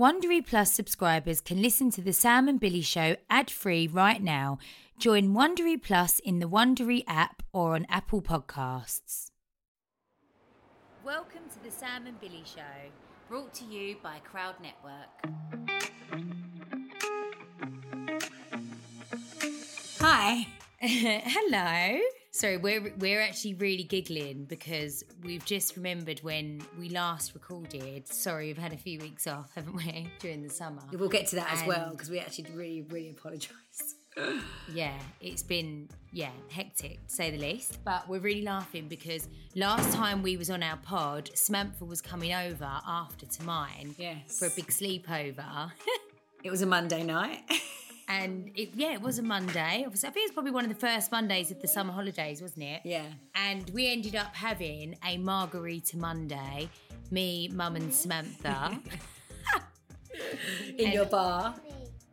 Wondery Plus subscribers can listen to the Sam and Billie show ad-free right now. Join Wondery Plus in the Wondery app or on Apple Podcasts. Welcome to the Sam and Billie show, brought to you by Crowd Network. Hi. Hello. Sorry, we're we're actually really giggling because we've just remembered when we last recorded. Sorry, we've had a few weeks off, haven't we, during the summer? We'll get to that as well because we actually really, really apologise. Yeah, it's been yeah hectic to say the least. But we're really laughing because last time we was on our pod, Samantha was coming over after to mine Yes. for a big sleepover. It was a Monday night. And it, yeah, it was a Monday. Obviously, I think it's probably one of the first Mondays of the summer holidays, wasn't it? yeah. And we ended up having a margarita Monday, me, mum, and Samantha In your bar.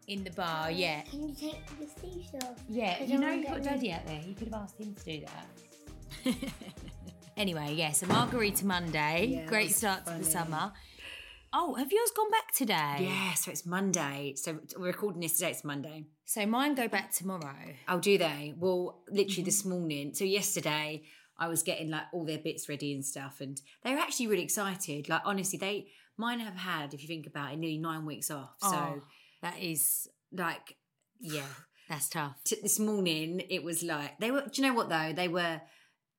in the bar. Yeah, Can you take the sleeves off? yeah. 'Cause You know, you've got rid- Daddy out there. You could have asked him to do that. anyway, yes, a margarita Monday. Yeah, Great that's start to the summer. Oh, have yours gone back today? Yeah, so it's Monday. So we're recording this today, it's Monday. So mine go back tomorrow. Oh, do they? Well, literally this mm-hmm. morning. So yesterday, I was getting like all their bits ready and stuff, and they were actually really excited. Like honestly, they mine have had, if you think about it, nearly nine weeks off. So Oh, that is like yeah, that's tough. t- this morning it was like they were do you know what though they were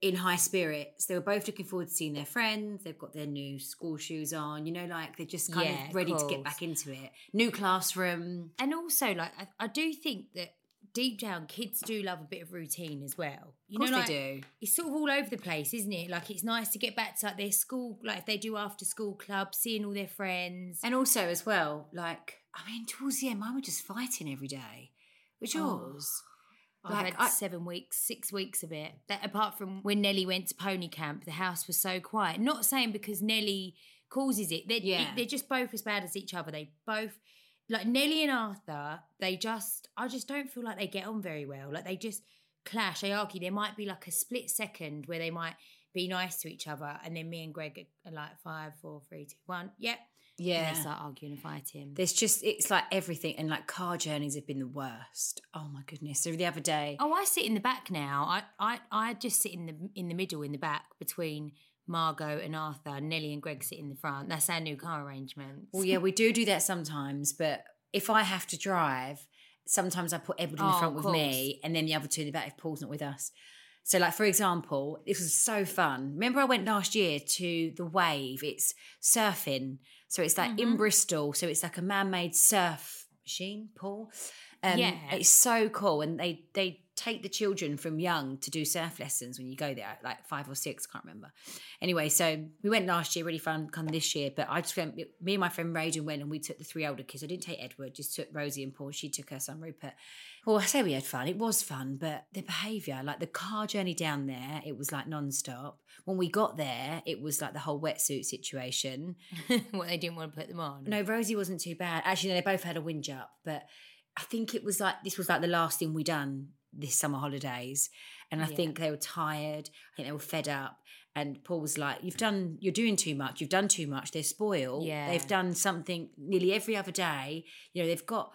in high spirits they were both looking forward to seeing their friends they've got their new school shoes on you know like they're just kind Yeah, of ready to get back into it new classroom And also, like, I, I do think that deep down, kids do love a bit of routine as well. You of course know, like, they do It's sort of all over the place, isn't it? Like, it's nice to get back to like their school, like if they do after school clubs, seeing all their friends. and also as well like i mean towards the end mine were just fighting every day which Oh. I've like, had I- seven weeks, six weeks of it. That apart from when Nelly went to pony camp, the house was so quiet. Not saying because Nelly causes it. They're, Yeah. they're just both as bad as each other. They both like Nelly and Arthur. They just, I just don't feel like they get on very well. Like they just clash. They argue. There might be like a split second where they might be nice to each other, and then me and Greg are like five, four, three, two, one. Yep. And yeah they start arguing and fighting. there's just it's like everything and like car journeys have been the worst oh my goodness so the other day Oh, I sit in the back now. I, I, I just sit in the in the middle in the back between Margot and Arthur. Nelly and Greg sit in the front. That's our new car arrangement. Well, yeah, we do do that sometimes, but if I have to drive, sometimes I put Edward in the Oh, front with me and then the other two in the back if Paul's not with us. So, like, for example, this was so fun. Remember, I went last year to the Wave, it's surfing. So, it's like in Mhm. Bristol. So, it's like a man made surf machine, pool. Um, Yeah. It's so cool. And they, they take the children from young to do surf lessons when you go there, like five or six, can't remember. Anyway, so we went last year, really fun, come this year. But I just went, me and my friend Raiden went and we took the three older kids. I didn't take Edward, just took Rosie and Paul. She took her son Rupert. Well, I say we had fun. It was fun, but the behaviour, like the car journey down there, it was like non-stop. When we got there, it was like the whole wetsuit situation. what they didn't want to put them on. No, Rosie wasn't too bad. Actually, no, they both had a whinge up, but I think it was like this was like the last thing we done this summer holidays, and I Yeah. think they were tired. I think they were fed up. And Paul was like, "You've done, you're doing too much. You've done too much. They're spoiled. Yeah. They've done something nearly every other day. You know, they've got,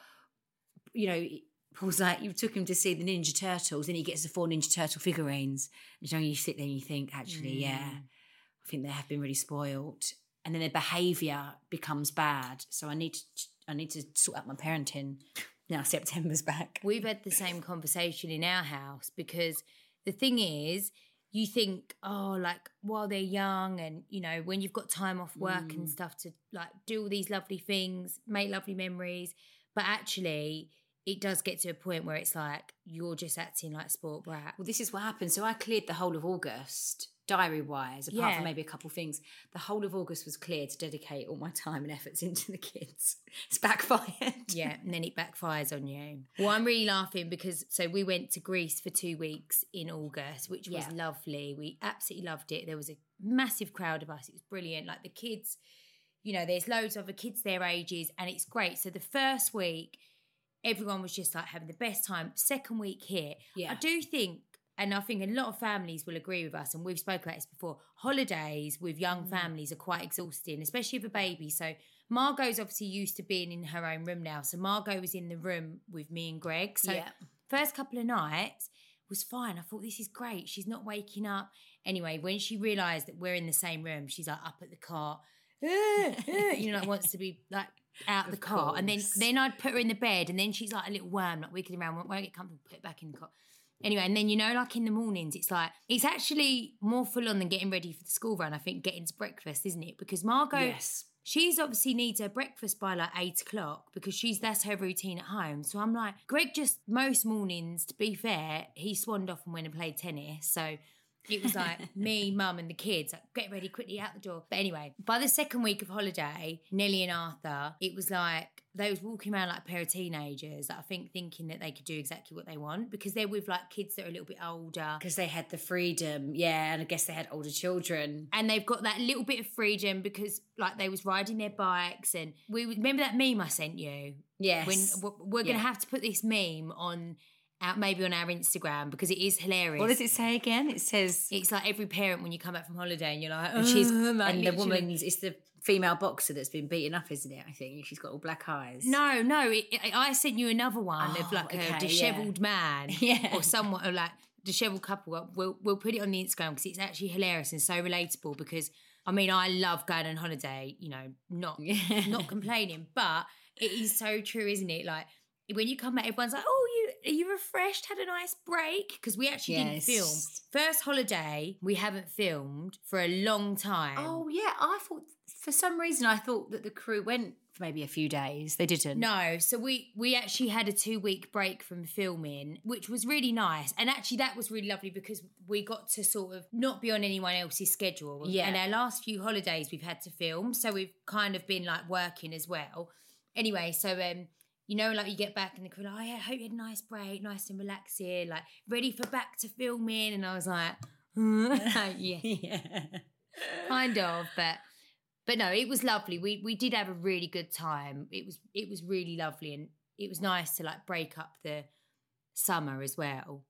you know." Paul's like, you took him to see the Ninja Turtles, and he gets the four Ninja Turtle figurines. You know, you sit there and you think, actually, yeah, Mm. I think they have been really spoiled, and then their behaviour becomes bad. So I need to, I need to sort out my parenting. Now September's back. We've had the same conversation in our house because the thing is, you think, oh, like while they're young and, you know, when you've got time off work Mm. and stuff to like do all these lovely things, make lovely memories. But actually, it does get to a point where it's like you're just acting like sport brat. Well, this is what happened. So I cleared the whole of August, diary wise, apart Yeah. from maybe a couple things. The whole of August was clear to dedicate all my time and efforts into the kids. It's backfired. Yeah, and then it backfires on you. Well, I'm really laughing because so we went to Greece for two weeks in August, which was Yeah. lovely. We absolutely loved it. There was a massive crowd of us. It was brilliant. Like the kids, you know, there's loads of the kids their ages, and it's great. So the first week, everyone was just like having the best time. Second week here, Yeah. I do think, and I think a lot of families will agree with us, and we've spoken about this before. Holidays with young Mm. families are quite exhausting, especially with a baby. So Margot's obviously used to being in her own room now. So Margot was in the room with me and Greg. So Yeah. first couple of nights was fine. I thought this is great. She's not waking up. Anyway, when she realised that we're in the same room, she's like up at the cot. "Ah, ah," you know, like wants to be like out the Of cot. And then then I'd put her in the bed and then she's like a little worm, like wiggling around, won't, won't get comfortable, put it back in the cot. Anyway, and then you know, like in the mornings, it's like it's actually more full on than getting ready for the school run. I think getting to breakfast, isn't it? Because Margot, yes. she's obviously needs her breakfast by like eight o'clock because she's that's her routine at home. So I'm like, Greg just most mornings, to be fair, he swanned off and went and played tennis. So it was like me, mum, and the kids, like, get ready quickly out the door. But anyway, by the second week of holiday, Nelly and Arthur, it was like they was walking around like a pair of teenagers, I think thinking that they could do exactly what they want because they're with like kids that are a little bit older. Because they had the freedom, yeah, and I guess they had older children. and they've got that little bit of freedom because like they was riding their bikes and we remember that meme I sent you Yes. when we're, we're gonna Yeah. have to put this meme on out maybe on our Instagram because it is hilarious. what does it say again? It says, It's like every parent when you come back from holiday and you're like, and she's, oh, and the woman's, it's the female boxer that's been beaten up, isn't it? I think she's got all black eyes. No, no, it, it- I sent you another one of Oh, like okay, a yeah. dishevelled man, Yeah. or someone or like dishevelled couple. We'll we'll put it on the Instagram because it's actually hilarious and so relatable. Because I mean, I love going on holiday. You know, not Yeah. not complaining, but it is so true, isn't it? Like when you come back, everyone's like, "Oh, are you refreshed? Had a nice break?" Because we actually didn't film. First holiday we haven't filmed for a long time. Oh yeah, I thought for some reason I thought that the crew went for maybe a few days. They didn't. No, so we we actually had a two week break from filming, which was really nice, and actually that was really lovely because we got to sort of not be on anyone else's schedule. Yeah. And our last few holidays we've had to film, so we've kind of been like working as well. Anyway, so um, you know, like you get back and the crew, like, oh yeah, I hope you had a nice break, nice and relaxing, like ready for back to filming, and I was like, yeah, yeah. kind of but but no it was lovely. We we did have a really good time. It was it was really lovely and it was nice to like break up the summer as well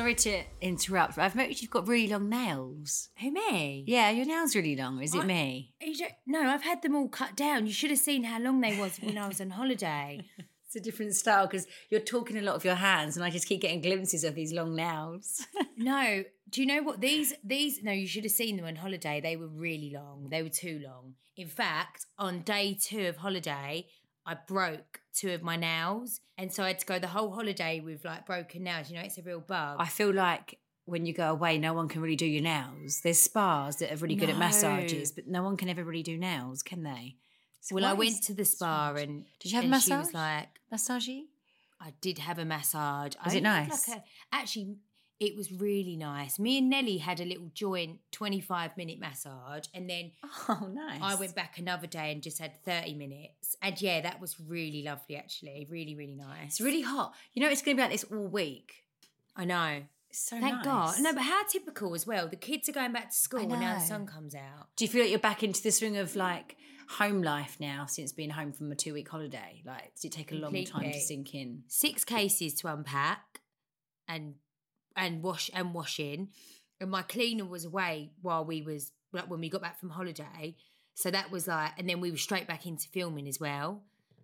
Sorry to interrupt, but I've noticed you've got really long nails. who me Yeah, your nails really long. Is it I- me? You don't- no i've had them all cut down you should have seen how long they was when i was on holiday It's a different style because you're talking a lot of your hands, and I just keep getting glimpses of these long nails. no do you know what these these no you should have seen them on holiday they were really long they were too long in fact on day two of holiday i broke two of my nails and so i had to go the whole holiday with like broken nails you know it's a real bug I feel like when you go away, no one can really do your nails. There's spas that are really good at massages, but no one can ever really do nails, can they? So well, I went to the spa and Did you have a and she massage? was like, Massagey? I did have a massage. Was I it nice? Like a, actually, it was really nice. Me and Nelly had a little joint twenty five minute massage, and then Oh, nice. I went back another day and just had thirty minutes. And yeah, that was really lovely. Actually, really, really nice. It's really hot. You know, it's going to be like this all week. I know. It's so Thank nice. God. No, but how typical as well. The kids are going back to school and now the sun comes out. Do you feel like you're back into the swing of like home life now since being home from a two week holiday? Like, does it take a long time to sink in? six cases to unpack and and wash and washing and my cleaner was away while we was like when we got back from holiday so that was like and then we were straight back into filming as well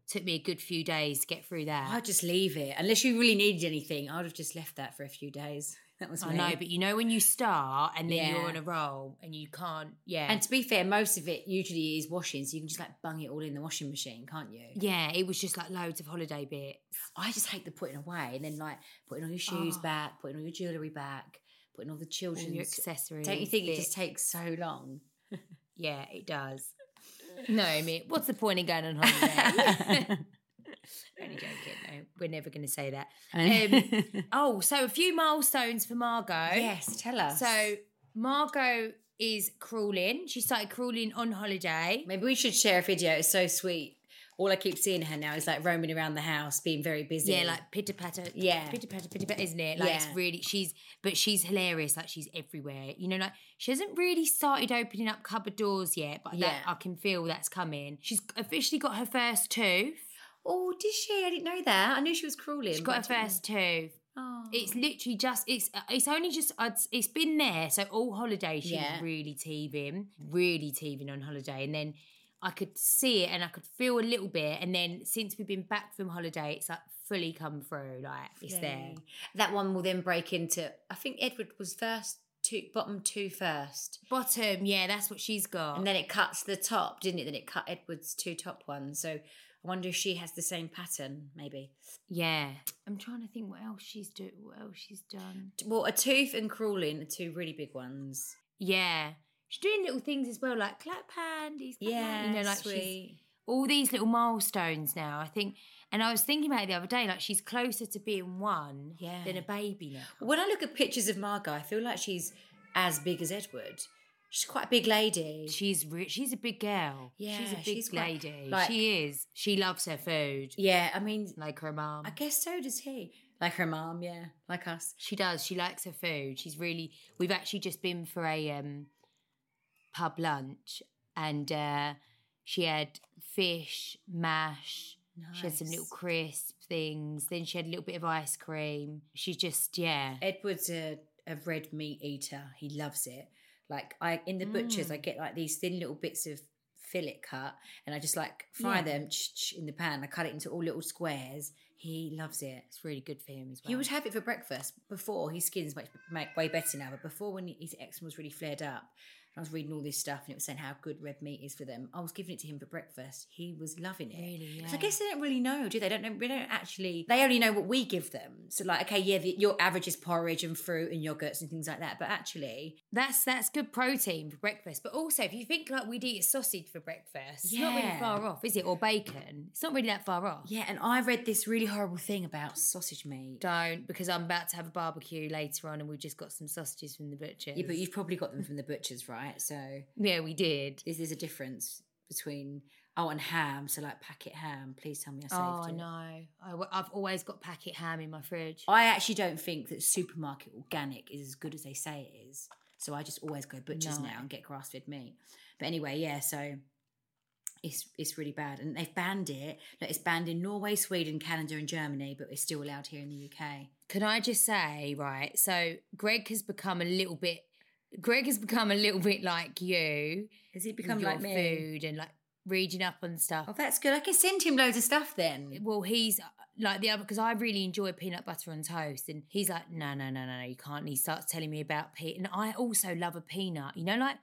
took me a good few days to get through that I'd just leave it. Unless you really needed anything, I would have just left that for a few days. That was I me. know but you know when you start and then you're Yeah. on a roll and you can't yeah And to be fair, most of it usually is washing, so you can just like bung it all in the washing machine, can't you? yeah it was just like loads of holiday bits I just hate the putting away and then like putting all your shoes Oh. back, putting all your jewellery back, putting all the all children's. your accessories Don't you think it bits. just takes so long? yeah it does no I mean what's the point in going on holiday only joking no we're never going to say that Um, Oh, so a few milestones for Margot. yes, tell us. So Margot is crawling. She started crawling on holiday. maybe we should share a video. It's so sweet. All I keep seeing her now is like roaming around the house, being very busy. Yeah, like pitter patter. Yeah. Pitter patter, pitter patter, isn't it? Like it's Yeah. really she's but she's hilarious. Like she's everywhere. You know, like she hasn't really started opening up cupboard doors yet, but Yeah. that I can feel that's coming. She's officially got her first tooth. Oh, did she? I didn't know that. I knew she was crawling. She's but got her first two. Oh. It's literally just it's uh, it's only just it's been there. So all holiday she Yeah. was really teething, really teething on holiday, and then I could see it and I could feel a little bit, and then since we've been back from holiday, it's like fully come through. Like it's there. That one will then break into. I think Edward was first, two, bottom two first, Bottom, yeah, that's what she's got. and then it cuts the top, didn't it? Then it cut Edward's two top ones. So wonder if she has the same pattern, maybe. yeah, I'm trying to think what else she's do. What else she's done? Well, a tooth and crawling are two really big ones. Yeah, she's doing little things as well, like clap handies. clap Yeah, hand- you know, like she's all these little milestones now. I think, and I was thinking about it the other day, like she's closer to being one Yeah. than a baby now. When I look at pictures of Margot, I feel like she's as big as Edward. She's quite a big lady. She's re- she's a big girl. Yeah, she's a big she's quite- lady. like- she is. She loves her food, yeah, I mean, like her mum. I guess so does he. Like her mom, yeah, like us. She does. She likes her food. She's really. We've actually just been for a um, pub lunch, and uh, she had fish, mash. She had some little crisp things. Then she had a little bit of ice cream. She's just yeah. Edward's a, a red meat eater. He loves it. Like I in the butchers, Mm. I get like these thin little bits of fillet cut, and I just like fry Yeah. them in the pan. I cut it into all little squares. He loves it. It's really good for him as well. He would have it for breakfast before his skin's much make way better now. But before, when his eczema was really flared up, I was reading all this stuff and it was saying how good red meat is for them. I was giving it to him for breakfast. He was loving it. Really, yeah. I guess they don't really know, do they? Don't know. We don't actually. They only know what we give them. So like, okay, yeah, the, your average is porridge and fruit and yogurts and things like that. But actually, That's that's good protein for breakfast. But also, if you think like we'd eat a sausage for breakfast, it's not really far off, is it? Or bacon. It's not really that far off. yeah. And I read this really horrible thing about sausage meat. Don't because I'm about to have a barbecue later on, and we've just got some sausages from the butcher. Yeah, but you've probably got them from the butchers, right? So yeah, we did. is there's a difference between oh and ham? So like packet ham. Please tell me I saved Oh, I it. know. I, have always got packet ham in my fridge. I actually don't think that supermarket organic is as good as they say it is. So I just always go butchers No. now and get grass fed meat. But anyway, yeah, so it's it's really bad. And they've banned it. Like it's banned in Norway, Sweden, Canada, and Germany, but it's still allowed here in the UK. Can I just say, right? So Greg has become a little bit. Greg has become a little bit like you. Has he become like me? food and like reading up on stuff. Oh, that's good. I can send him loads of stuff then. Well, he's uh, like the other because I really enjoy peanut butter on toast, and he's like, no, no, no, no, no, you can't. And he starts telling me about peanut, and I also love a peanut. You know, like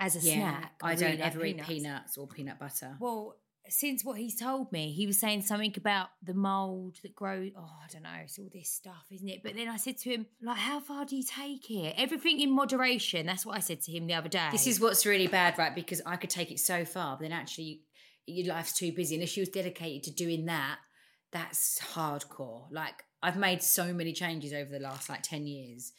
as a Yeah, snack. I really don't like ever eat peanuts or peanut butter. Well, since what he's told me, he was saying something about the mold that grows. Oh, I don't know. It's all this stuff, isn't it? But then I said to him, like, how far do you take it? Everything in moderation. That's what I said to him the other day. This is what's really bad, right? Because I could take it so far, but then actually your life's too busy. Unless you was dedicated to doing that, that's hardcore. Like I've made so many changes over the last like 10 years.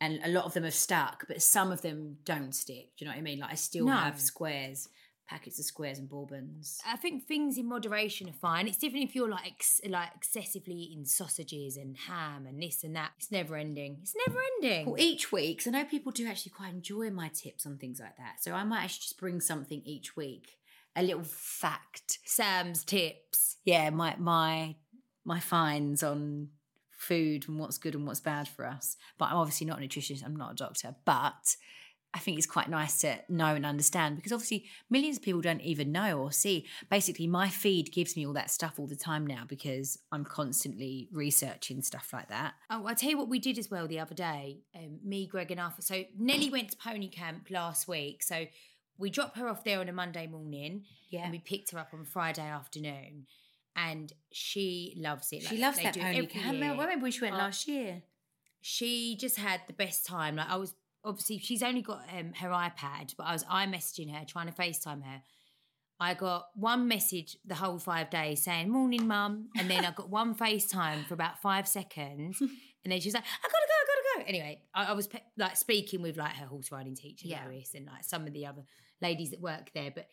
And a lot of them have stuck, but some of them don't stick. Do you know what I mean? Like I still No. have squares, packets of squares and bourbons. I think things in moderation are fine. It's different if you're like ex- like excessively eating sausages and ham and this and that. It's never ending. It's never ending. Well, each week, 'cause I know people do actually quite enjoy my tips on things like that. So I might actually just bring something each week, a little fact. Sam's tips. yeah, my my my finds on food and what's good and what's bad for us. But I'm obviously not a nutritionist, I'm not a doctor, but I think it's quite nice to know and understand because obviously millions of people don't even know or see. Basically, my feed gives me all that stuff all the time now because I'm constantly researching stuff like that. Oh, I'll tell you what we did as well the other day. Um, me, Greg, and Arthur. So Nelly went to pony camp last week. So we dropped her off there on a Monday morning, Yeah. and we picked her up on Friday afternoon. And she loves it. She Like, loves they that pony camp. year. I remember when she went Uh, last year. she just had the best time. Like I was obviously she's only got um, her iPad, but I was i messaging her, trying to FaceTime her. I got one message the whole five days saying "Morning, mum," and then I got one FaceTime for about five seconds, and then she's like, "I gotta go, I gotta go." Anyway, I, I was pe- like speaking with like her horse riding teacher Yeah. And like some of the other ladies that work there, but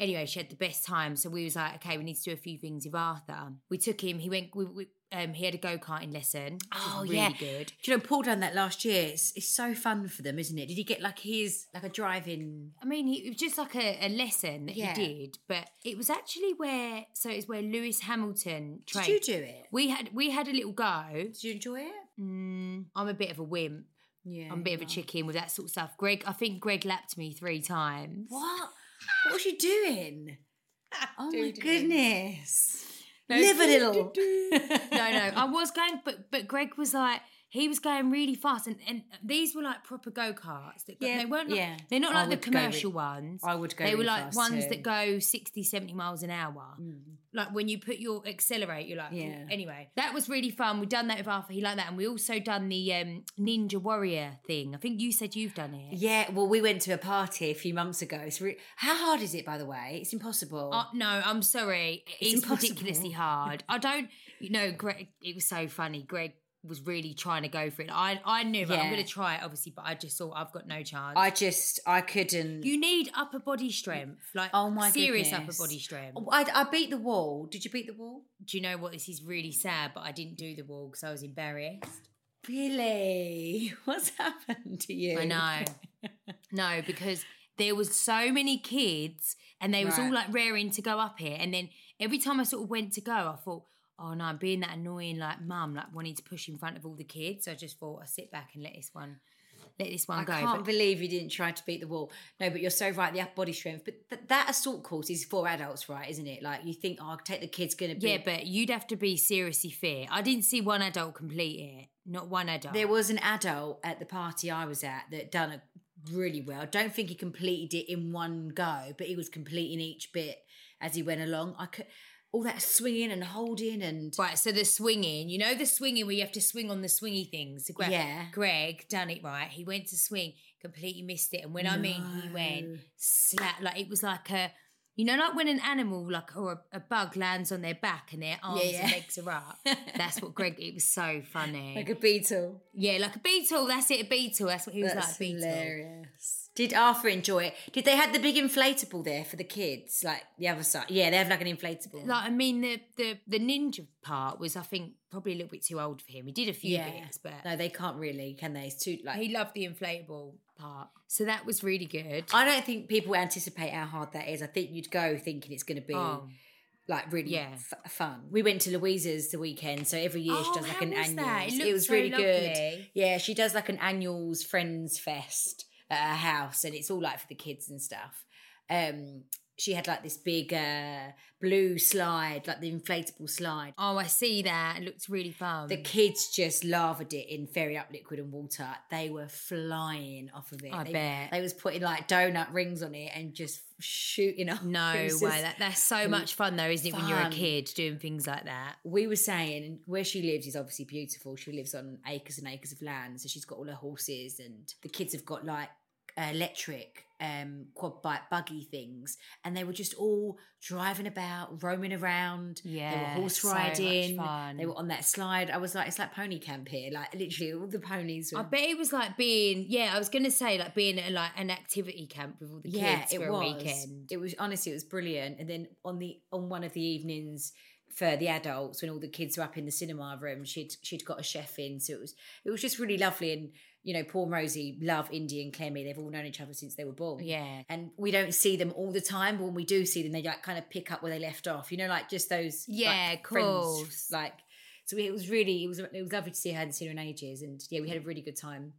Anyway, she had the best time. So we was like, okay, we need to do a few things with Arthur. We took him. He went. We, we, um, he had a go karting lesson. Oh really yeah, good. Do you know Paul done that last year? It's, it's so fun for them, isn't it? Did he get like his like a driving? I mean, he, it was just like a, a lesson that Yeah. he did, but it was actually where. So it's where Lewis Hamilton Did you do it? We had we had a little go. Did you enjoy it? Mm, I'm a bit of a wimp. Yeah, I'm a bit of a chicken with that sort of stuff. Greg, I think Greg lapped me three times. What? What was you doing? Oh my goodness! No, Live a little. no, no. I was going, but but Greg was like he was going really fast, and, and these were like proper go karts. Yeah, they weren't. Like, yeah. They're not I like the go re- commercial ones. I would go. they were like ones too. that go 60, 70 miles an hour. Mm. Like when you put your accelerate, you're like, Yeah. Anyway, that was really fun. We've done that with Arthur. He liked that, and we also done the um, Ninja Warrior thing. I think you said you've done it. Yeah, well, we went to a party a few months ago. It's re- how hard is it, by the way? It's impossible. Uh, no, I'm sorry. It's, It's ridiculously hard. I don't, you know, Greg, it was so funny. Greg was really trying to go for it. I, I knew, I'm going to try it, obviously, but I just thought I've got no chance. I just, I couldn't. you need upper body strength, like Oh my serious goodness. upper body strength. Oh, I, I beat the wall. Did you beat the wall? Do you know what? This is really sad, but I didn't do the wall because I was embarrassed. Really? What's happened to you? I know. no, because there was so many kids and they was all like raring to go up here. And then every time I sort of went to go, I thought, oh no, I'm being that annoying like mum, like wanting to push in front of all the kids. So I just thought I sit back and let this one let this one I go. I can't But- believe you didn't try to beat the wall. No, but you're so right. The upper body strength, but th- that assault course is for adults, right? Isn't it? Like you think, oh, I'll take the kids. Going to be. yeah, but you'd have to be seriously fit. I didn't see one adult complete it. Not one adult. There was an adult at the party I was at that done it really well. I don't think he completed it in one go, but he was completing each bit as he went along. I could all that swinging and holding and Right, so the swinging, you know, the swinging where you have to swing on the swingy things. Greg, Yeah. Greg done it right. He went to swing, completely missed it, and when I mean he went slap, like it was like a, you know, like when an animal, like or a, a bug lands on their back and their arms yeah. and legs are up. That's what Greg. It was so funny. like a beetle. yeah, like a beetle. That's it, a beetle. That's what he was That's like. A beetle. hilarious. Did Arthur enjoy it? Did they have the big inflatable there for the kids? Like the other side? Yeah, they have like an inflatable. Like I mean, the the the ninja part was, I think, probably a little bit too old for him. He did a few yeah. bits, but no, they can't really, can they? It's too like. He loved the inflatable part. So that was really good. I don't think people anticipate how hard that is. I think you'd go thinking it's going to be Oh. like really Yeah. f- fun. We went to Louisa's the weekend, so every year she Oh, does like an annual. It It, was really good. Yeah, she does like an annuals friends fest at her house, and it's all like for the kids and stuff. Um, she had like this big uh, blue slide, like the inflatable slide. Oh, I see that. It looks really fun. The kids just lathered it in fairy up liquid and water. They were flying off of it. I they, bet. they was putting like donut rings on it and just shooting off. no way. That, that's so much fun, though, isn't it, when you're a kid doing things like that? we were saying where she lives is obviously beautiful. She lives on acres and acres of land, so she's got all her horses, and the kids have got like electric um quad bike buggy things, and they were just all driving about, roaming around. they Yeah, were horse so riding. fun. They were on that slide. I was like, it's like pony camp here. Like literally, all the ponies. Were, I bet it was like being, yeah, I was to say like being at like an activity camp with all the yeah, kids it for was. a weekend. It was honestly, it was brilliant. And then on the on one of the evenings for the adults, when all the kids were up in the cinema room, she'd she'd got a chef in, so it was it was just really lovely. And you know, Paul and Rosie love Indy and Clemmy. They've all known each other since they were born. Yeah. And we don't see them all the time, but when we do see them, they like kind of pick up where they left off. You know, like just those like, Yeah, friends, course. Like so, it was really it was it was lovely to see her. I hadn't seen her in ages, and yeah, we had a really good time.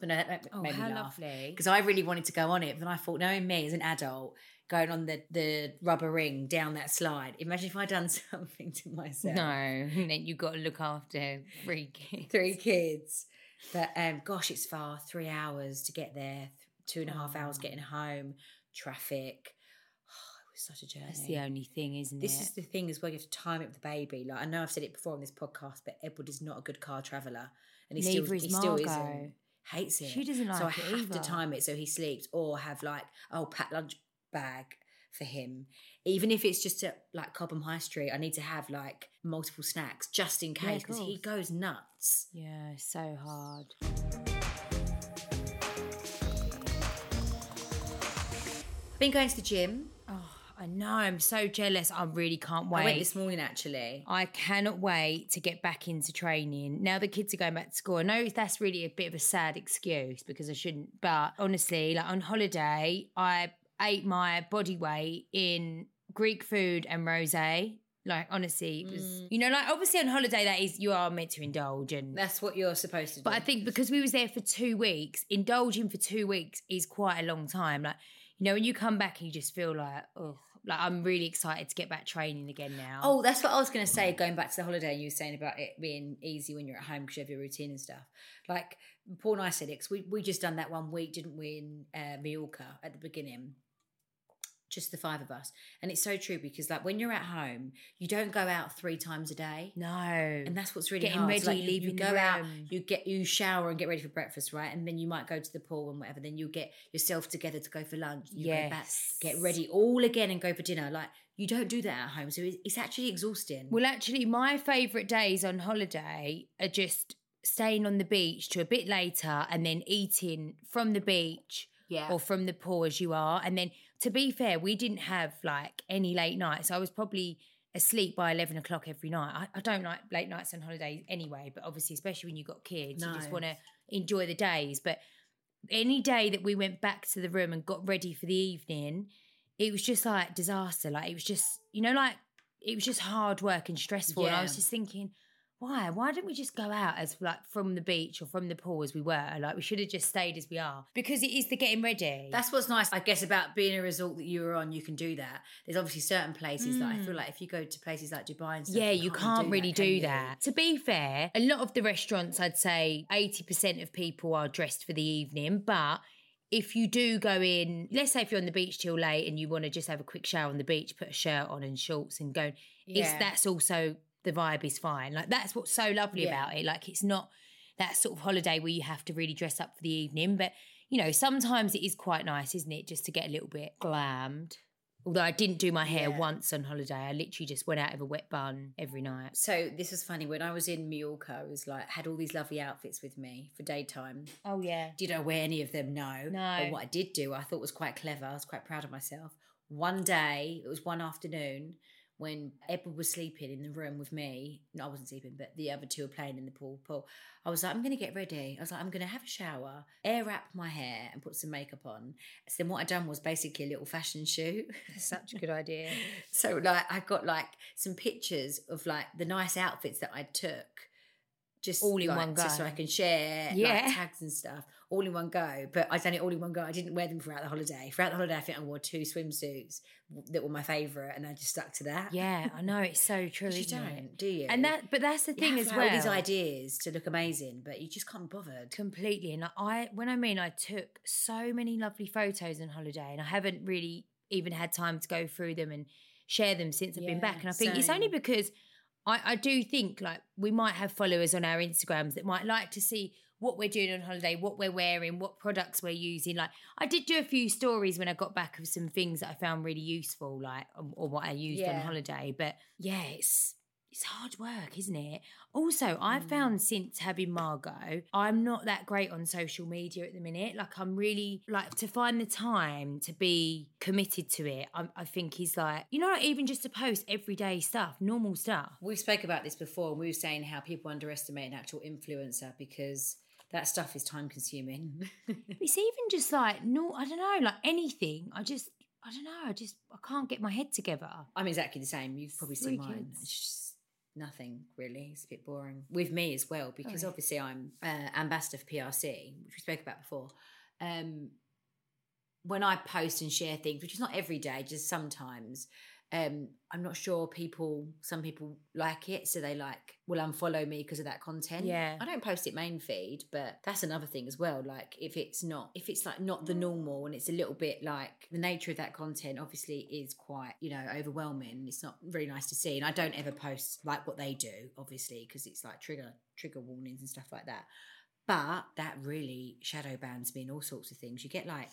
But no, that, that Oh, made how me laugh lovely. because I really wanted to go on it, but then I thought, knowing me as an adult, going on the the rubber ring down that slide. Imagine if I'd done something to myself. No, and then you got to look after three kids. three kids. But um, gosh, it's far. Three hours to get there. Two and a half hours getting home. Traffic. Oh, it was such a journey. That's the only thing, isn't This is the thing as well. You have to time it with the baby. Like I know I've said it before on this podcast, but Edward is not a good car traveller, and he Neither still is he still isn't. Hates it. She doesn't like so I like it have either. to time it so he sleeps, or have like oh pack lunch bag for him. Even if it's just at like Cobham High Street, I need to have like multiple snacks just in case because he goes nuts. Yeah, so hard. Been going to the gym. Oh, I know. I'm so jealous. I really can't wait. I went this morning actually. I cannot wait to get back into training. Now the kids are going back to school. I know that's really a bit of a sad excuse because I shouldn't, but honestly, like on holiday, I ate my body weight in Greek food and rosé. Like honestly, it was Mm. you know, like obviously on holiday that is you are meant to indulge and That's what you're supposed to do. but I think because we was there for two weeks, indulging for two weeks is quite a long time. Like, you know, when you come back and you just feel like, oh, like I'm really excited to get back training again now. Oh, that's what I was going to say. Going back to the holiday, and you were saying about it being easy when you're at home because you have your routine and stuff. Like Paul and I said it we we just done that one week, didn't we, in uh, Mallorca at the beginning? Just the five of us, and it's so true because like when you're at home, you don't go out three times a day. no. And that's what's really Getting hard. ready, like, you- you, leaving the go out, you get you shower and get ready for breakfast, right? And then you might go to the pool and whatever. Then you'll get yourself together to go for lunch. You go back, Yes. get ready all again, and go for dinner. Like you don't do that at home, so it's, it's actually exhausting. Well, actually, my favourite days on holiday are just staying on the beach to a bit later and then eating from the beach yeah, or from the pool as you are. And then, to be fair, we didn't have like any late nights. I was probably asleep by 11 o'clock every night. I, I don't like late nights on holidays anyway, but obviously, especially when you've got kids, you just want to enjoy the days. But any day that we went back to the room and got ready for the evening, it was just like disaster. Like, it was just, you know, like, it was just hard work and stressful. And I was just thinking, why? Why didn't we just go out as like from the beach or from the pool as we were? Like we should have just stayed as we are because it is the getting ready. That's what's nice, I guess, about being a resort that you were on. You can do that. There's obviously certain places that I feel like if you go to places like Dubai and stuff, Mm. yeah, you can't really can do you? that. To be fair, a lot of the restaurants, I'd say 80% of people are dressed for the evening, but if you do go in, let's say if you're on the beach till late and you want to just have a quick shower on the beach, put a shirt on and shorts and go, it's that's also the vibe is fine. Like that's what's so lovely Yeah. about it. Like it's not that sort of holiday where you have to really dress up for the evening, but you know, sometimes it is quite nice, isn't it, just to get a little bit glammed. Although I didn't do my hair Yeah. once on holiday, I literally just went out of a wet bun every night. So this was funny when I was in Mallorca. I was like had all these lovely outfits with me for daytime. Oh yeah. Did I wear any of them? No. No. But what I did do, I thought was quite clever. I was quite proud of myself. One day, it was one afternoon when Edward was sleeping in the room with me. No, I wasn't sleeping, but the other two were playing in the pool. pool. I was like, I'm going to get ready. I was like, I'm going to have a shower, air wrap my hair, and put some makeup on. So then what I done was basically a little fashion shoot. Such a good idea. So like I got like some pictures of like the nice outfits that I took. Just All in like, one go, so. I can share Yeah. like tags and stuff all in one go. But I done it all in one go. I didn't wear them throughout the holiday. Throughout the holiday, I think I wore two swimsuits that were my favourite, and I just stuck to that. Yeah, I know it's so true. you don't, it? do you? And that, but that's the You thing as well. All these ideas to look amazing, but you just can't be bothered. completely. And I, when I mean, I took so many lovely photos on holiday, and I haven't really even had time to go through them and share them since I've been back. And I think it's only because I, I do think like we might have followers on our Instagrams that might like to see what we're doing on holiday, what we're wearing, what products we're using. Like I did do a few stories when I got back of some things that I found really useful, like or, or what I used on holiday. But yeah, it's it's hard work, isn't it? Also, I've Mm. found since having Margot, I'm not that great on social media at the minute. Like, I'm really like to find the time to be committed to it. I, I think is like, you know, like, even just to post everyday stuff, normal stuff. We spoke about this before, and we were saying how people underestimate an actual influencer because that stuff is time consuming. It's even just like, no, I don't know, like anything. I just, I don't know, I just, I can't get my head together. I'm exactly the same. You've probably Three seen mine. kids. It's just nothing really. It's a bit boring with me as well because obviously I'm uh, ambassador for PRC, which we spoke about before. Um, when I post and share things, which is not every day, just sometimes, um, I'm not sure people. Some people like it, so they like will unfollow me because of that content. Yeah. I don't post it main feed, but that's another thing as well. Like if it's not, if it's like not the normal and it's a little bit like the nature of that content, obviously is quite you know overwhelming. It's not really nice to see, and I don't ever post like what they do, obviously, because it's like trigger trigger warnings and stuff like that. But that really shadow bans me in all sorts of things. You get like,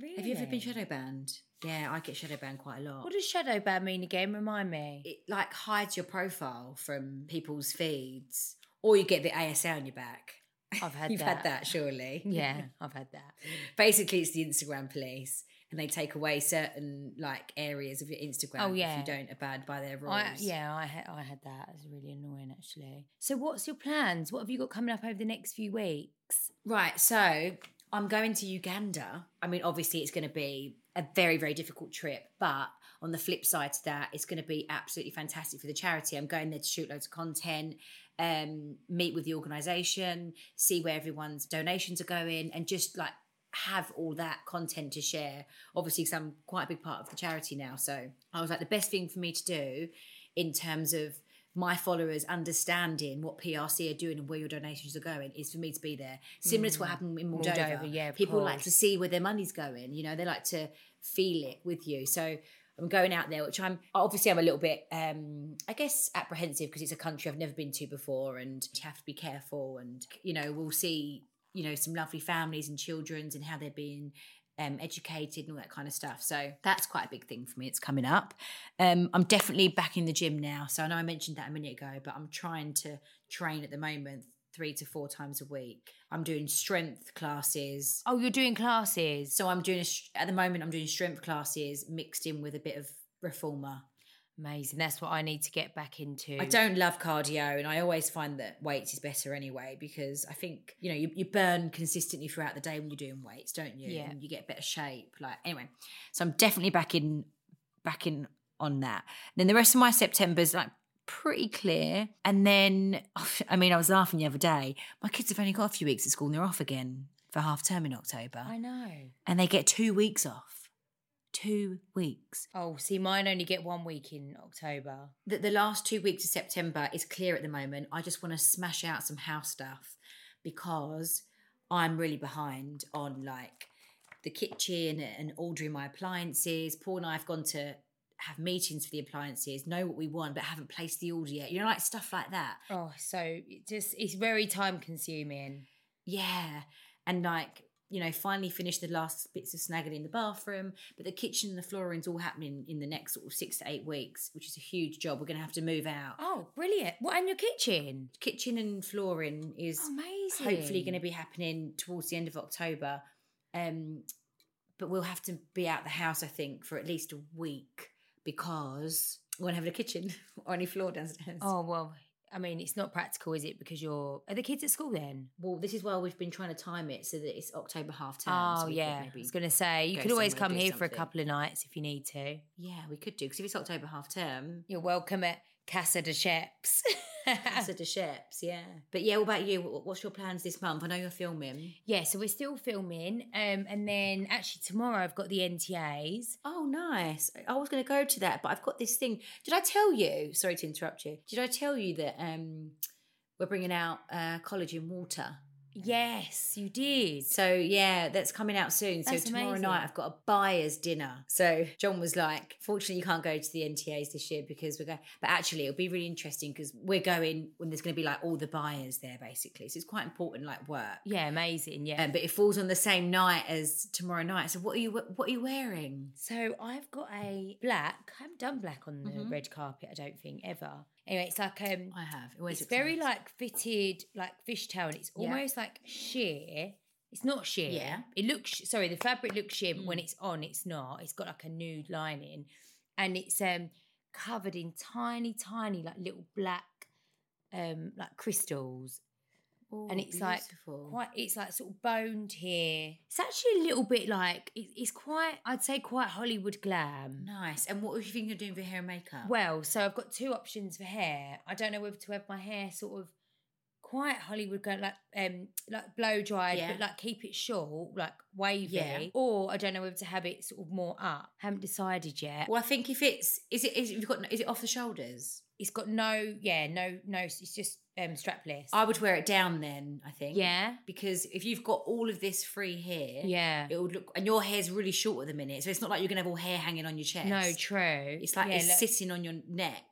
Really? have you ever been shadow banned? Yeah, I get shadow banned quite a lot. What does shadow ban mean again? Remind me. it like hides your profile from people's feeds, or you get the ASL on your back. I've had You've that. had that, surely. Yeah, I've had that. Basically, it's the Instagram police. and they take away certain like areas of your Instagram Oh, if yeah. you don't abide by their rules. I, yeah, I had I had that. It's really annoying actually. So what's your plans? What have you got coming up over the next few weeks? Right. So I'm going to Uganda. I mean, obviously, it's going to be a very, very difficult trip, but on the flip side to that, it's going to be absolutely fantastic for the charity. I'm going there to shoot loads of content, um, meet with the organisation, see where everyone's donations are going, and just like have all that content to share. Obviously, because I'm quite a big part of the charity now. So I was like, the best thing for me to do in terms of my followers understanding what PRC are doing and where your donations are going is for me to be there. Similar to what happened in Moldova. Moldova, yeah, People like to see where their money's going. You know, they like to feel it with you. So I'm going out there, which I'm obviously I'm a little bit, um, I guess, apprehensive because it's a country I've never been to before, and you have to be careful. And you know, we'll see, you know, some lovely families and children's and how they're being um, educated and all that kind of stuff. So that's quite a big thing for me. It's coming up. Um, I'm definitely back in the gym now. So I know I mentioned that a minute ago, but I'm trying to train at the moment three to four times a week. I'm doing strength classes. Oh, you're doing classes. So I'm doing a, at the moment I'm doing strength classes mixed in with a bit of reformer. Amazing. That's what I need to get back into. I don't love cardio, and I always find that weights is better anyway because I think you know you, you burn consistently throughout the day when you're doing weights, don't you? Yeah. And you get better shape. Like anyway, so I'm definitely back in back in on that. And then the rest of my September's like pretty clear, and then I mean I was laughing the other day. My kids have only got a few weeks at school, and they're off again for half term in October, I know. and they get two weeks off. Two weeks. Oh, see, mine only get one week in October. the, the last two weeks of September is clear at the moment. I just want to smash out some house stuff because I'm really behind on like the kitchen and ordering my appliances. Paul and I have gone to have meetings for the appliances, know what we want, but haven't placed the order yet. You know, like stuff like that. Oh, so it just it's very time consuming. Yeah. And like, you know, finally finished the last bits of snagging in the bathroom, but the kitchen and the flooring's all happening in the next sort of six to eight weeks, which is a huge job. We're going to have to move out. Oh, brilliant! What and your kitchen? kitchen and flooring is Amazing. hopefully going to be happening towards the end of October. Um, but we'll have to be out the house, I think, for at least a week because we won't have a kitchen or any floor downstairs. Oh well, I mean, it's not practical, is it? Because you're are the kids at school then? Well, this is why we've been trying to time it so that it's October half term. Oh so yeah, I maybe- was going to say you could always come here for a couple of nights if you need to. yeah, we could do because if it's October half term, You're welcome at Casa de Sheps. Casa de Sheps, yeah. But yeah, what about you? What's your plans this month? I know you're filming. yeah, so we're still filming, um, and then actually tomorrow I've got the NTAs. Oh, nice. I was going to go to that, but I've got this thing. Did I tell you? Sorry to interrupt you. Did I tell you that um, we're bringing out uh, collagen water? Yes, you did. So yeah, that's coming out soon. So tomorrow amazing. night I've got a buyer's dinner. So John was like, "Fortunately, you can't go to the NTAs this year because we're going." But actually, it'll be really interesting because we're going when there's going to be like all the buyers there, basically. So it's quite important, like work. Yeah, amazing. Yeah. Um, but it falls on the same night as tomorrow night. So what are you what are you wearing? So I've got a black. I haven't done black on the Mhm. red carpet. I don't think ever. Anyway, it's like um, I have. It it's very nice. like fitted, like fishtail, and it's Yeah. almost like sheer. It's not sheer. Yeah. It looks sorry. The fabric looks sheer, but when Mm. it's on, it's not. It's got like a nude lining, and it's um covered in tiny, tiny like little black um like crystals. Oh, and it's like quite it's like sort of boned here it's actually a little bit like it, it's quite i'd say quite hollywood glam nice. And what were you thinking of doing for hair and makeup? well so i've got two options for hair i don't know whether to have my hair sort of quite hollywood glam like um like blow dried Yeah. but like keep it short like wavy Yeah. or i don't know whether to have it sort of more up haven't decided yet Well, I think if it's is it is it, you've got is it off the shoulders? it's got no yeah no no it's just um strapless I would wear it down then. I think. yeah Because if you've got all of this free hair, yeah it would look, and your hair's really short at the minute, so it's not like you're gonna have all hair hanging on your chest. no true It's like yeah, it's look, sitting on your neck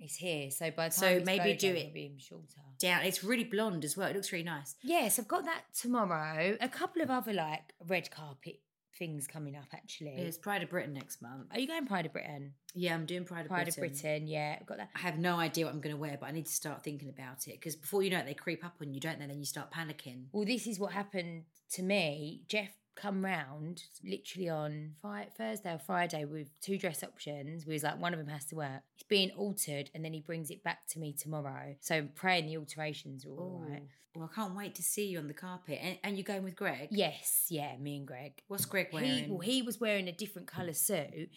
It's here, so by the So time it's maybe do it- be shorter. down. It's really blonde as well. It looks really nice. Yes, I've got that tomorrow. A couple of other like red carpet things coming up actually. It's Pride of Britain next month. Are you going Pride of Britain? Yeah, I'm doing Pride of Pride Britain. of Britain, yeah, I've got that. I have no idea what I'm going to wear, but I need to start thinking about it because before you know it, they creep up on you, don't they? Then you start panicking. Well, this is what happened to me. Jeff come round literally on Thursday or Friday with two dress options. We was like, one of them has to work. It's being altered, and then he brings it back to me tomorrow. So I'm praying the alterations are all right. Well, I can't wait to see you on the carpet. And, and you're going with Greg? Yes, yeah, me and Greg. What's Greg wearing? He, well, he was wearing a different colour suit.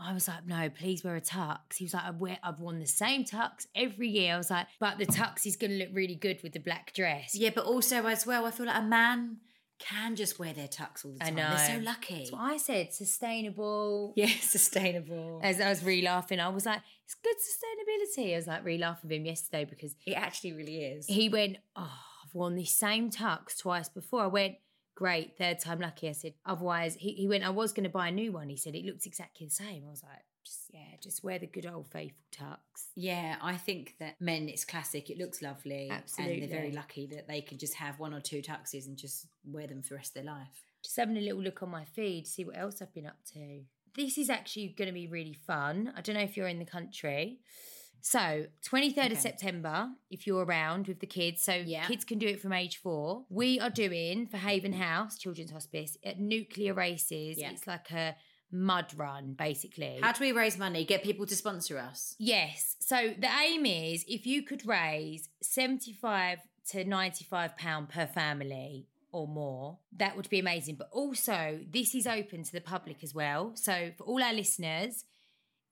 I was like, no, please wear a tux. He was like, I've, wear, I've worn the same tux every year. I was like, but the tux is going to look really good with the black dress. yeah, but also as well, I feel like a man can just wear their tux all the I know. They're so lucky. That's what I said. Sustainable. yeah, sustainable. As I was really laughing, I was like, it's good sustainability. I was like really laughing with him yesterday because It actually really is. he went, oh, I've worn this same tux twice before. I went, great, third time lucky. I said, otherwise, he, he went, I was going to buy a new one. He said, it looks exactly the same. I was like, just, yeah, just wear the good old faithful tux. Yeah, I think that men, it's classic. It looks lovely. Absolutely. And they're very lucky that they can just have one or two tuxes and just wear them for the rest of their life. Just having a little look on my feed, see what else I've been up to. This is actually going to be really fun. I don't know if you're in the country. So, 23rd Okay. of September, if you're around with the kids, so Yeah. kids can do it from age four. We are doing for Haven House Children's Hospice at Nuclear Races. Yeah. It's like a mud run, basically. How do we raise money? Get people to sponsor us? Yes. So the aim is if you could raise 75 to 95 pound per family or more, that would be amazing. But also, this is open to the public as well. So for all our listeners,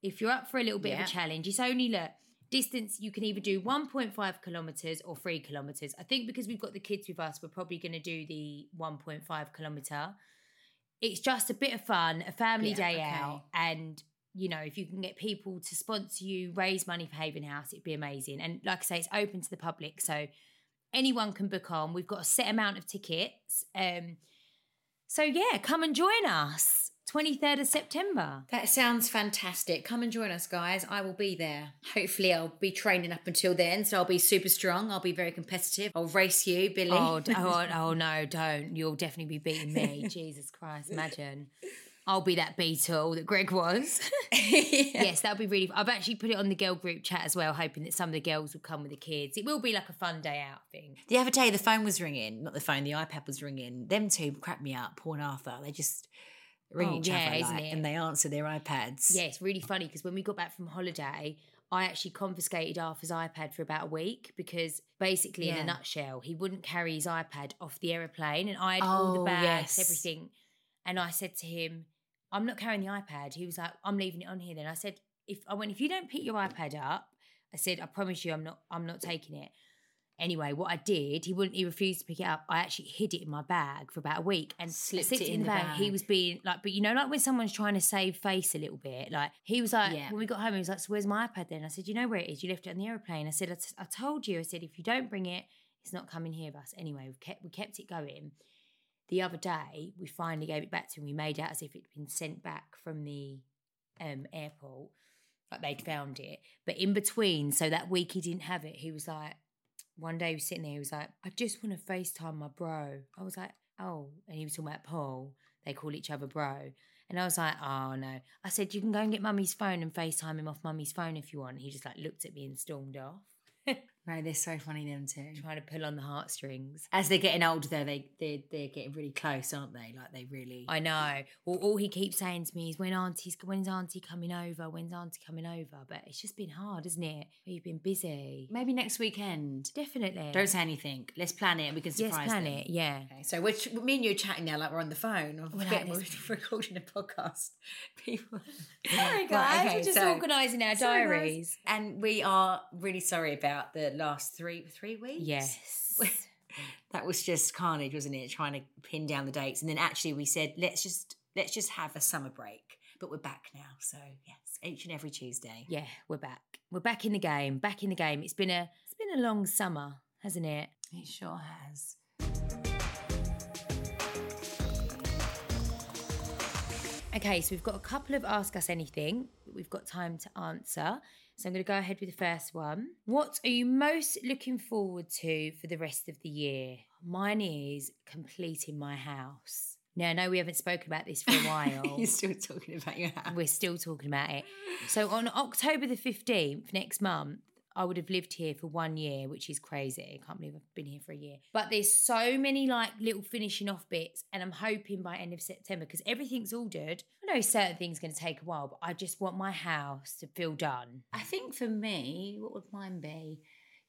if you're up for a little bit Yeah. of a challenge, it's only look distance you can either do 1.5 kilometers or 3 kilometers. I think because we've got the kids with us, we're probably going to do the 1.5 kilometer. It's just a bit of fun, a family Yeah, day okay. out, and you know, if you can get people to sponsor you, raise money for Haven House, it'd be amazing. And like I say, it's open to the public, so anyone can book on. We've got a set amount of tickets. Um, so yeah, come and join us. 23rd of September. That sounds fantastic. Come and join us, guys. I will be there. Hopefully, I'll be training up until then, so I'll be super strong. I'll be very competitive. I'll race you, Billie. Oh, oh, oh no, don't. You'll definitely be beating me. Jesus Christ, imagine. I'll be that beetle that Greg was. yes, that'll be really. I've actually put it on the girl group chat as well, hoping that some of the girls will come with the kids. It will be like a fun day out thing. The other day, the phone was ringing. Not the phone, the iPad was ringing. Them two cracked me up, Paul and Arthur. They just ring Oh, each yeah, other like, and they answer their iPads. Yeah, it's really funny because when we got back from holiday, I actually confiscated Arthur's iPad for about a week because basically, in a nutshell, he wouldn't carry his iPad off the aeroplane, and I had all the Oh, bags, yes. everything. And I said to him, "I'm not carrying the iPad." He was like, "I'm leaving it on here." Then I said, "If I went, if you don't pick your iPad up, I said, I promise you, I'm not, I'm not taking it." Anyway, what I did, he wouldn't. He refused to pick it up. I actually hid it in my bag for about a week and Slipped slipped it in in the the bag. He was being like, but you know, like when someone's trying to save face a little bit, like he was like, Yeah. when we got home, he was like, "So where's my iPad?" Then I said, "You know where it is? You left it on the aeroplane. I said, I, t- "I told you." I said, "If you don't bring it, it's not coming here with us." Anyway, we kept we kept it going. The other day, we finally gave it back to him. We made out as if it'd been sent back from the um, airport, like they'd found it. But in between, so that week he didn't have it. He was like, one day he was sitting there, he was like, I just want to FaceTime my bro. I was like, oh. And he was talking about Paul. They call each other bro. And I was like, oh no. I said, you can go and get mummy's phone and FaceTime him off mummy's phone if you want. He just like looked at me and stormed off, No, they're so funny, them too. trying to pull on the heartstrings. As they're getting older, though, they, they're, they're getting really close, aren't they? Like, they really. I know. Well, all he keeps saying to me is, when Auntie's, when's Auntie coming over? When's Auntie coming over? But it's just been hard, isn't it? You've been busy. Maybe next weekend. Definitely. Don't say anything. Let's plan it and we can surprise yes, plan them. it. Yeah. Okay, so we're, me and you are chatting now like we're on the phone. I'm We're like we're recording a podcast. People. Sorry, Right, guys. okay, we're just so- organising our diaries. And we are really sorry about the last three three weeks. Yes. that was just carnage, wasn't it? Trying to pin down the dates, and then actually we said let's just let's just have a summer break. But we're back now, so yes, each and every Tuesday. yeah, we're back. We're back in the game. Back in the game. It's been a it's been a long summer, hasn't it? It sure has. Okay, so we've got a couple of ask us anything we've got time to answer. So I'm going to go ahead with the first one. What are you most looking forward to for the rest of the year? Mine is completing my house. Now, I know we haven't spoken about this for a while. You're still talking about your house. We're still talking about it. So on October the 15th, next month, I would have lived here for one year, which is crazy. I can't believe I've been here for a year. But there's so many like little finishing off bits, and I'm hoping by end of September because everything's ordered. I know certain things going to take a while, but I just want my house to feel done. I think for me, what would mine be?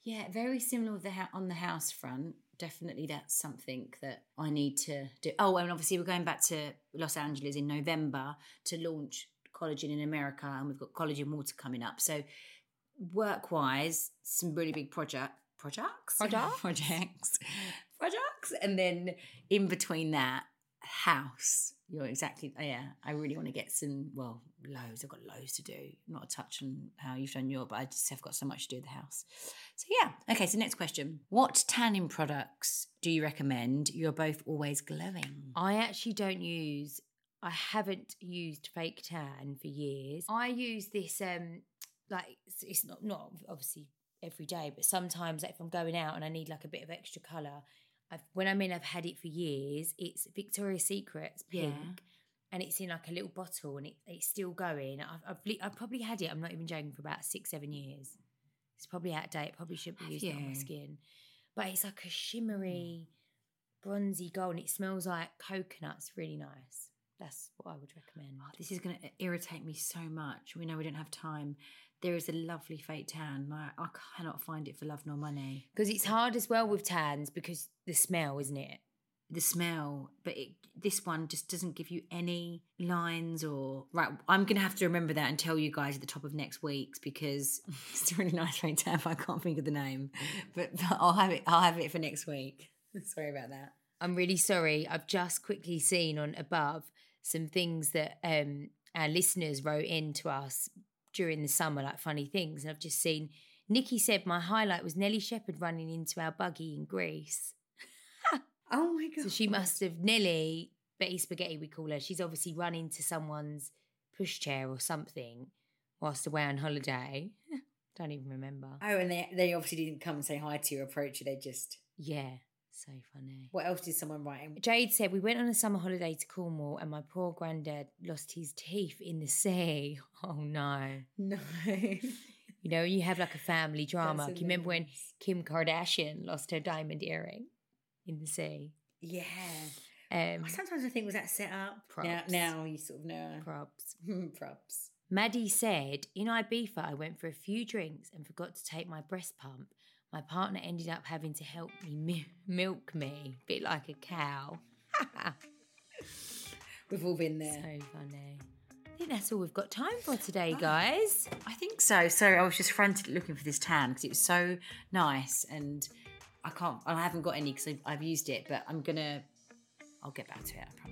Yeah, very similar the ha- on the house front. Definitely, that's something that I need to do. Oh, and obviously, we're going back to Los Angeles in November to launch collagen in America, and we've got collagen water coming up. So, work wise, some really big project projects, Projects? projects, projects, and then in between that, house. You're exactly oh, yeah. I really want to get some well, loads. I've got loads to do. Not a touch on how you've done your, but I just have got so much to do with the house. So yeah. Okay. So next question: What tanning products do you recommend? You're both always glowing. I actually don't use. I haven't used fake tan for years. I use this um like it's, it's not not obviously every day, but sometimes like, if I'm going out and I need like a bit of extra color, I've when I'm in, I've had it for years. It's Victoria's Secret's pink. Yeah. And it's in like a little bottle, and it, it's still going. I've, I've I've probably had it. I'm not even joking for about six, seven years. It's probably out of date. It Probably should be used on my skin, but it's like a shimmery, bronzy gold, and it smells like coconuts. Really nice. That's what I would recommend. Oh, this is going to irritate me so much. We know we don't have time. There is a lovely fake tan. I, I cannot find it for love nor money. Because it's hard as well with tans because the smell, isn't it? the smell, but it, this one just doesn't give you any lines or right. I'm gonna have to remember that and tell you guys at the top of next week's because it's a really nice fake tan. I can't think of the name, but, but I'll have it. I'll have it for next week. Sorry about that. I'm really sorry. I've just quickly seen on above some things that um, our listeners wrote in to us during the summer, like funny things. And I've just seen Nikki said my highlight was Nelly Shepherd running into our buggy in Greece. Oh my god! So she must have Nelly Betty Spaghetti, we call her. She's obviously run into someone's pushchair or something whilst away on holiday. Don't even remember. Oh, and they they obviously didn't come and say hi to you or approach you. They just. Yeah, so funny. What else did someone write? Jade said, We went on a summer holiday to Cornwall and my poor granddad lost his teeth in the sea. Oh no. No. You know, you have like a family drama. Can you remember when. Kim Kardashian lost her diamond earring in the sea? yeah. Um, Sometimes I think was that set up. Now, now you sort of know. props. Props. Maddie said, In Ibiza, I went for a few drinks and forgot to take my breast pump. My partner ended up having to help me mi- milk me, a bit like a cow. We've all been there. So funny. I think that's all we've got time for today, oh, guys. I think so. So I was just frantically looking for this tan because it was so nice, and I can't. I haven't got any because I've, I've used it, but I'm gonna. I'll get back to it. I promise.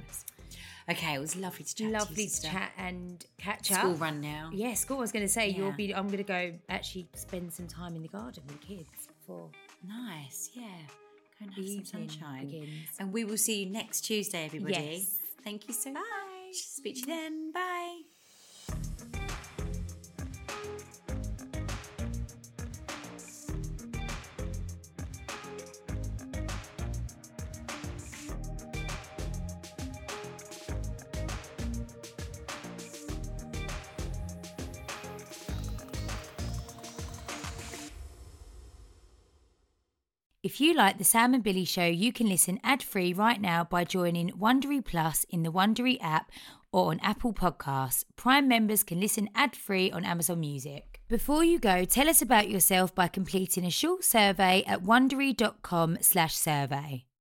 Okay, it was lovely to chat. to you, Lovely to chat and catch up. School run now. Yeah, school. I was going to say you'll be. I'm going to go actually spend some time in the garden with the kids before Nice. Yeah. Go and have some sunshine. begins. And we will see you next Tuesday, everybody. Yes. Thank you so Bye. much. Speak to you then. Bye. If you like the Sam and Billie show, you can listen ad-free right now by joining Wondery Plus in the Wondery app or on Apple Podcasts. Prime members can listen ad-free on Amazon Music. Before you go, tell us about yourself by completing a short survey at wondery.com/survey.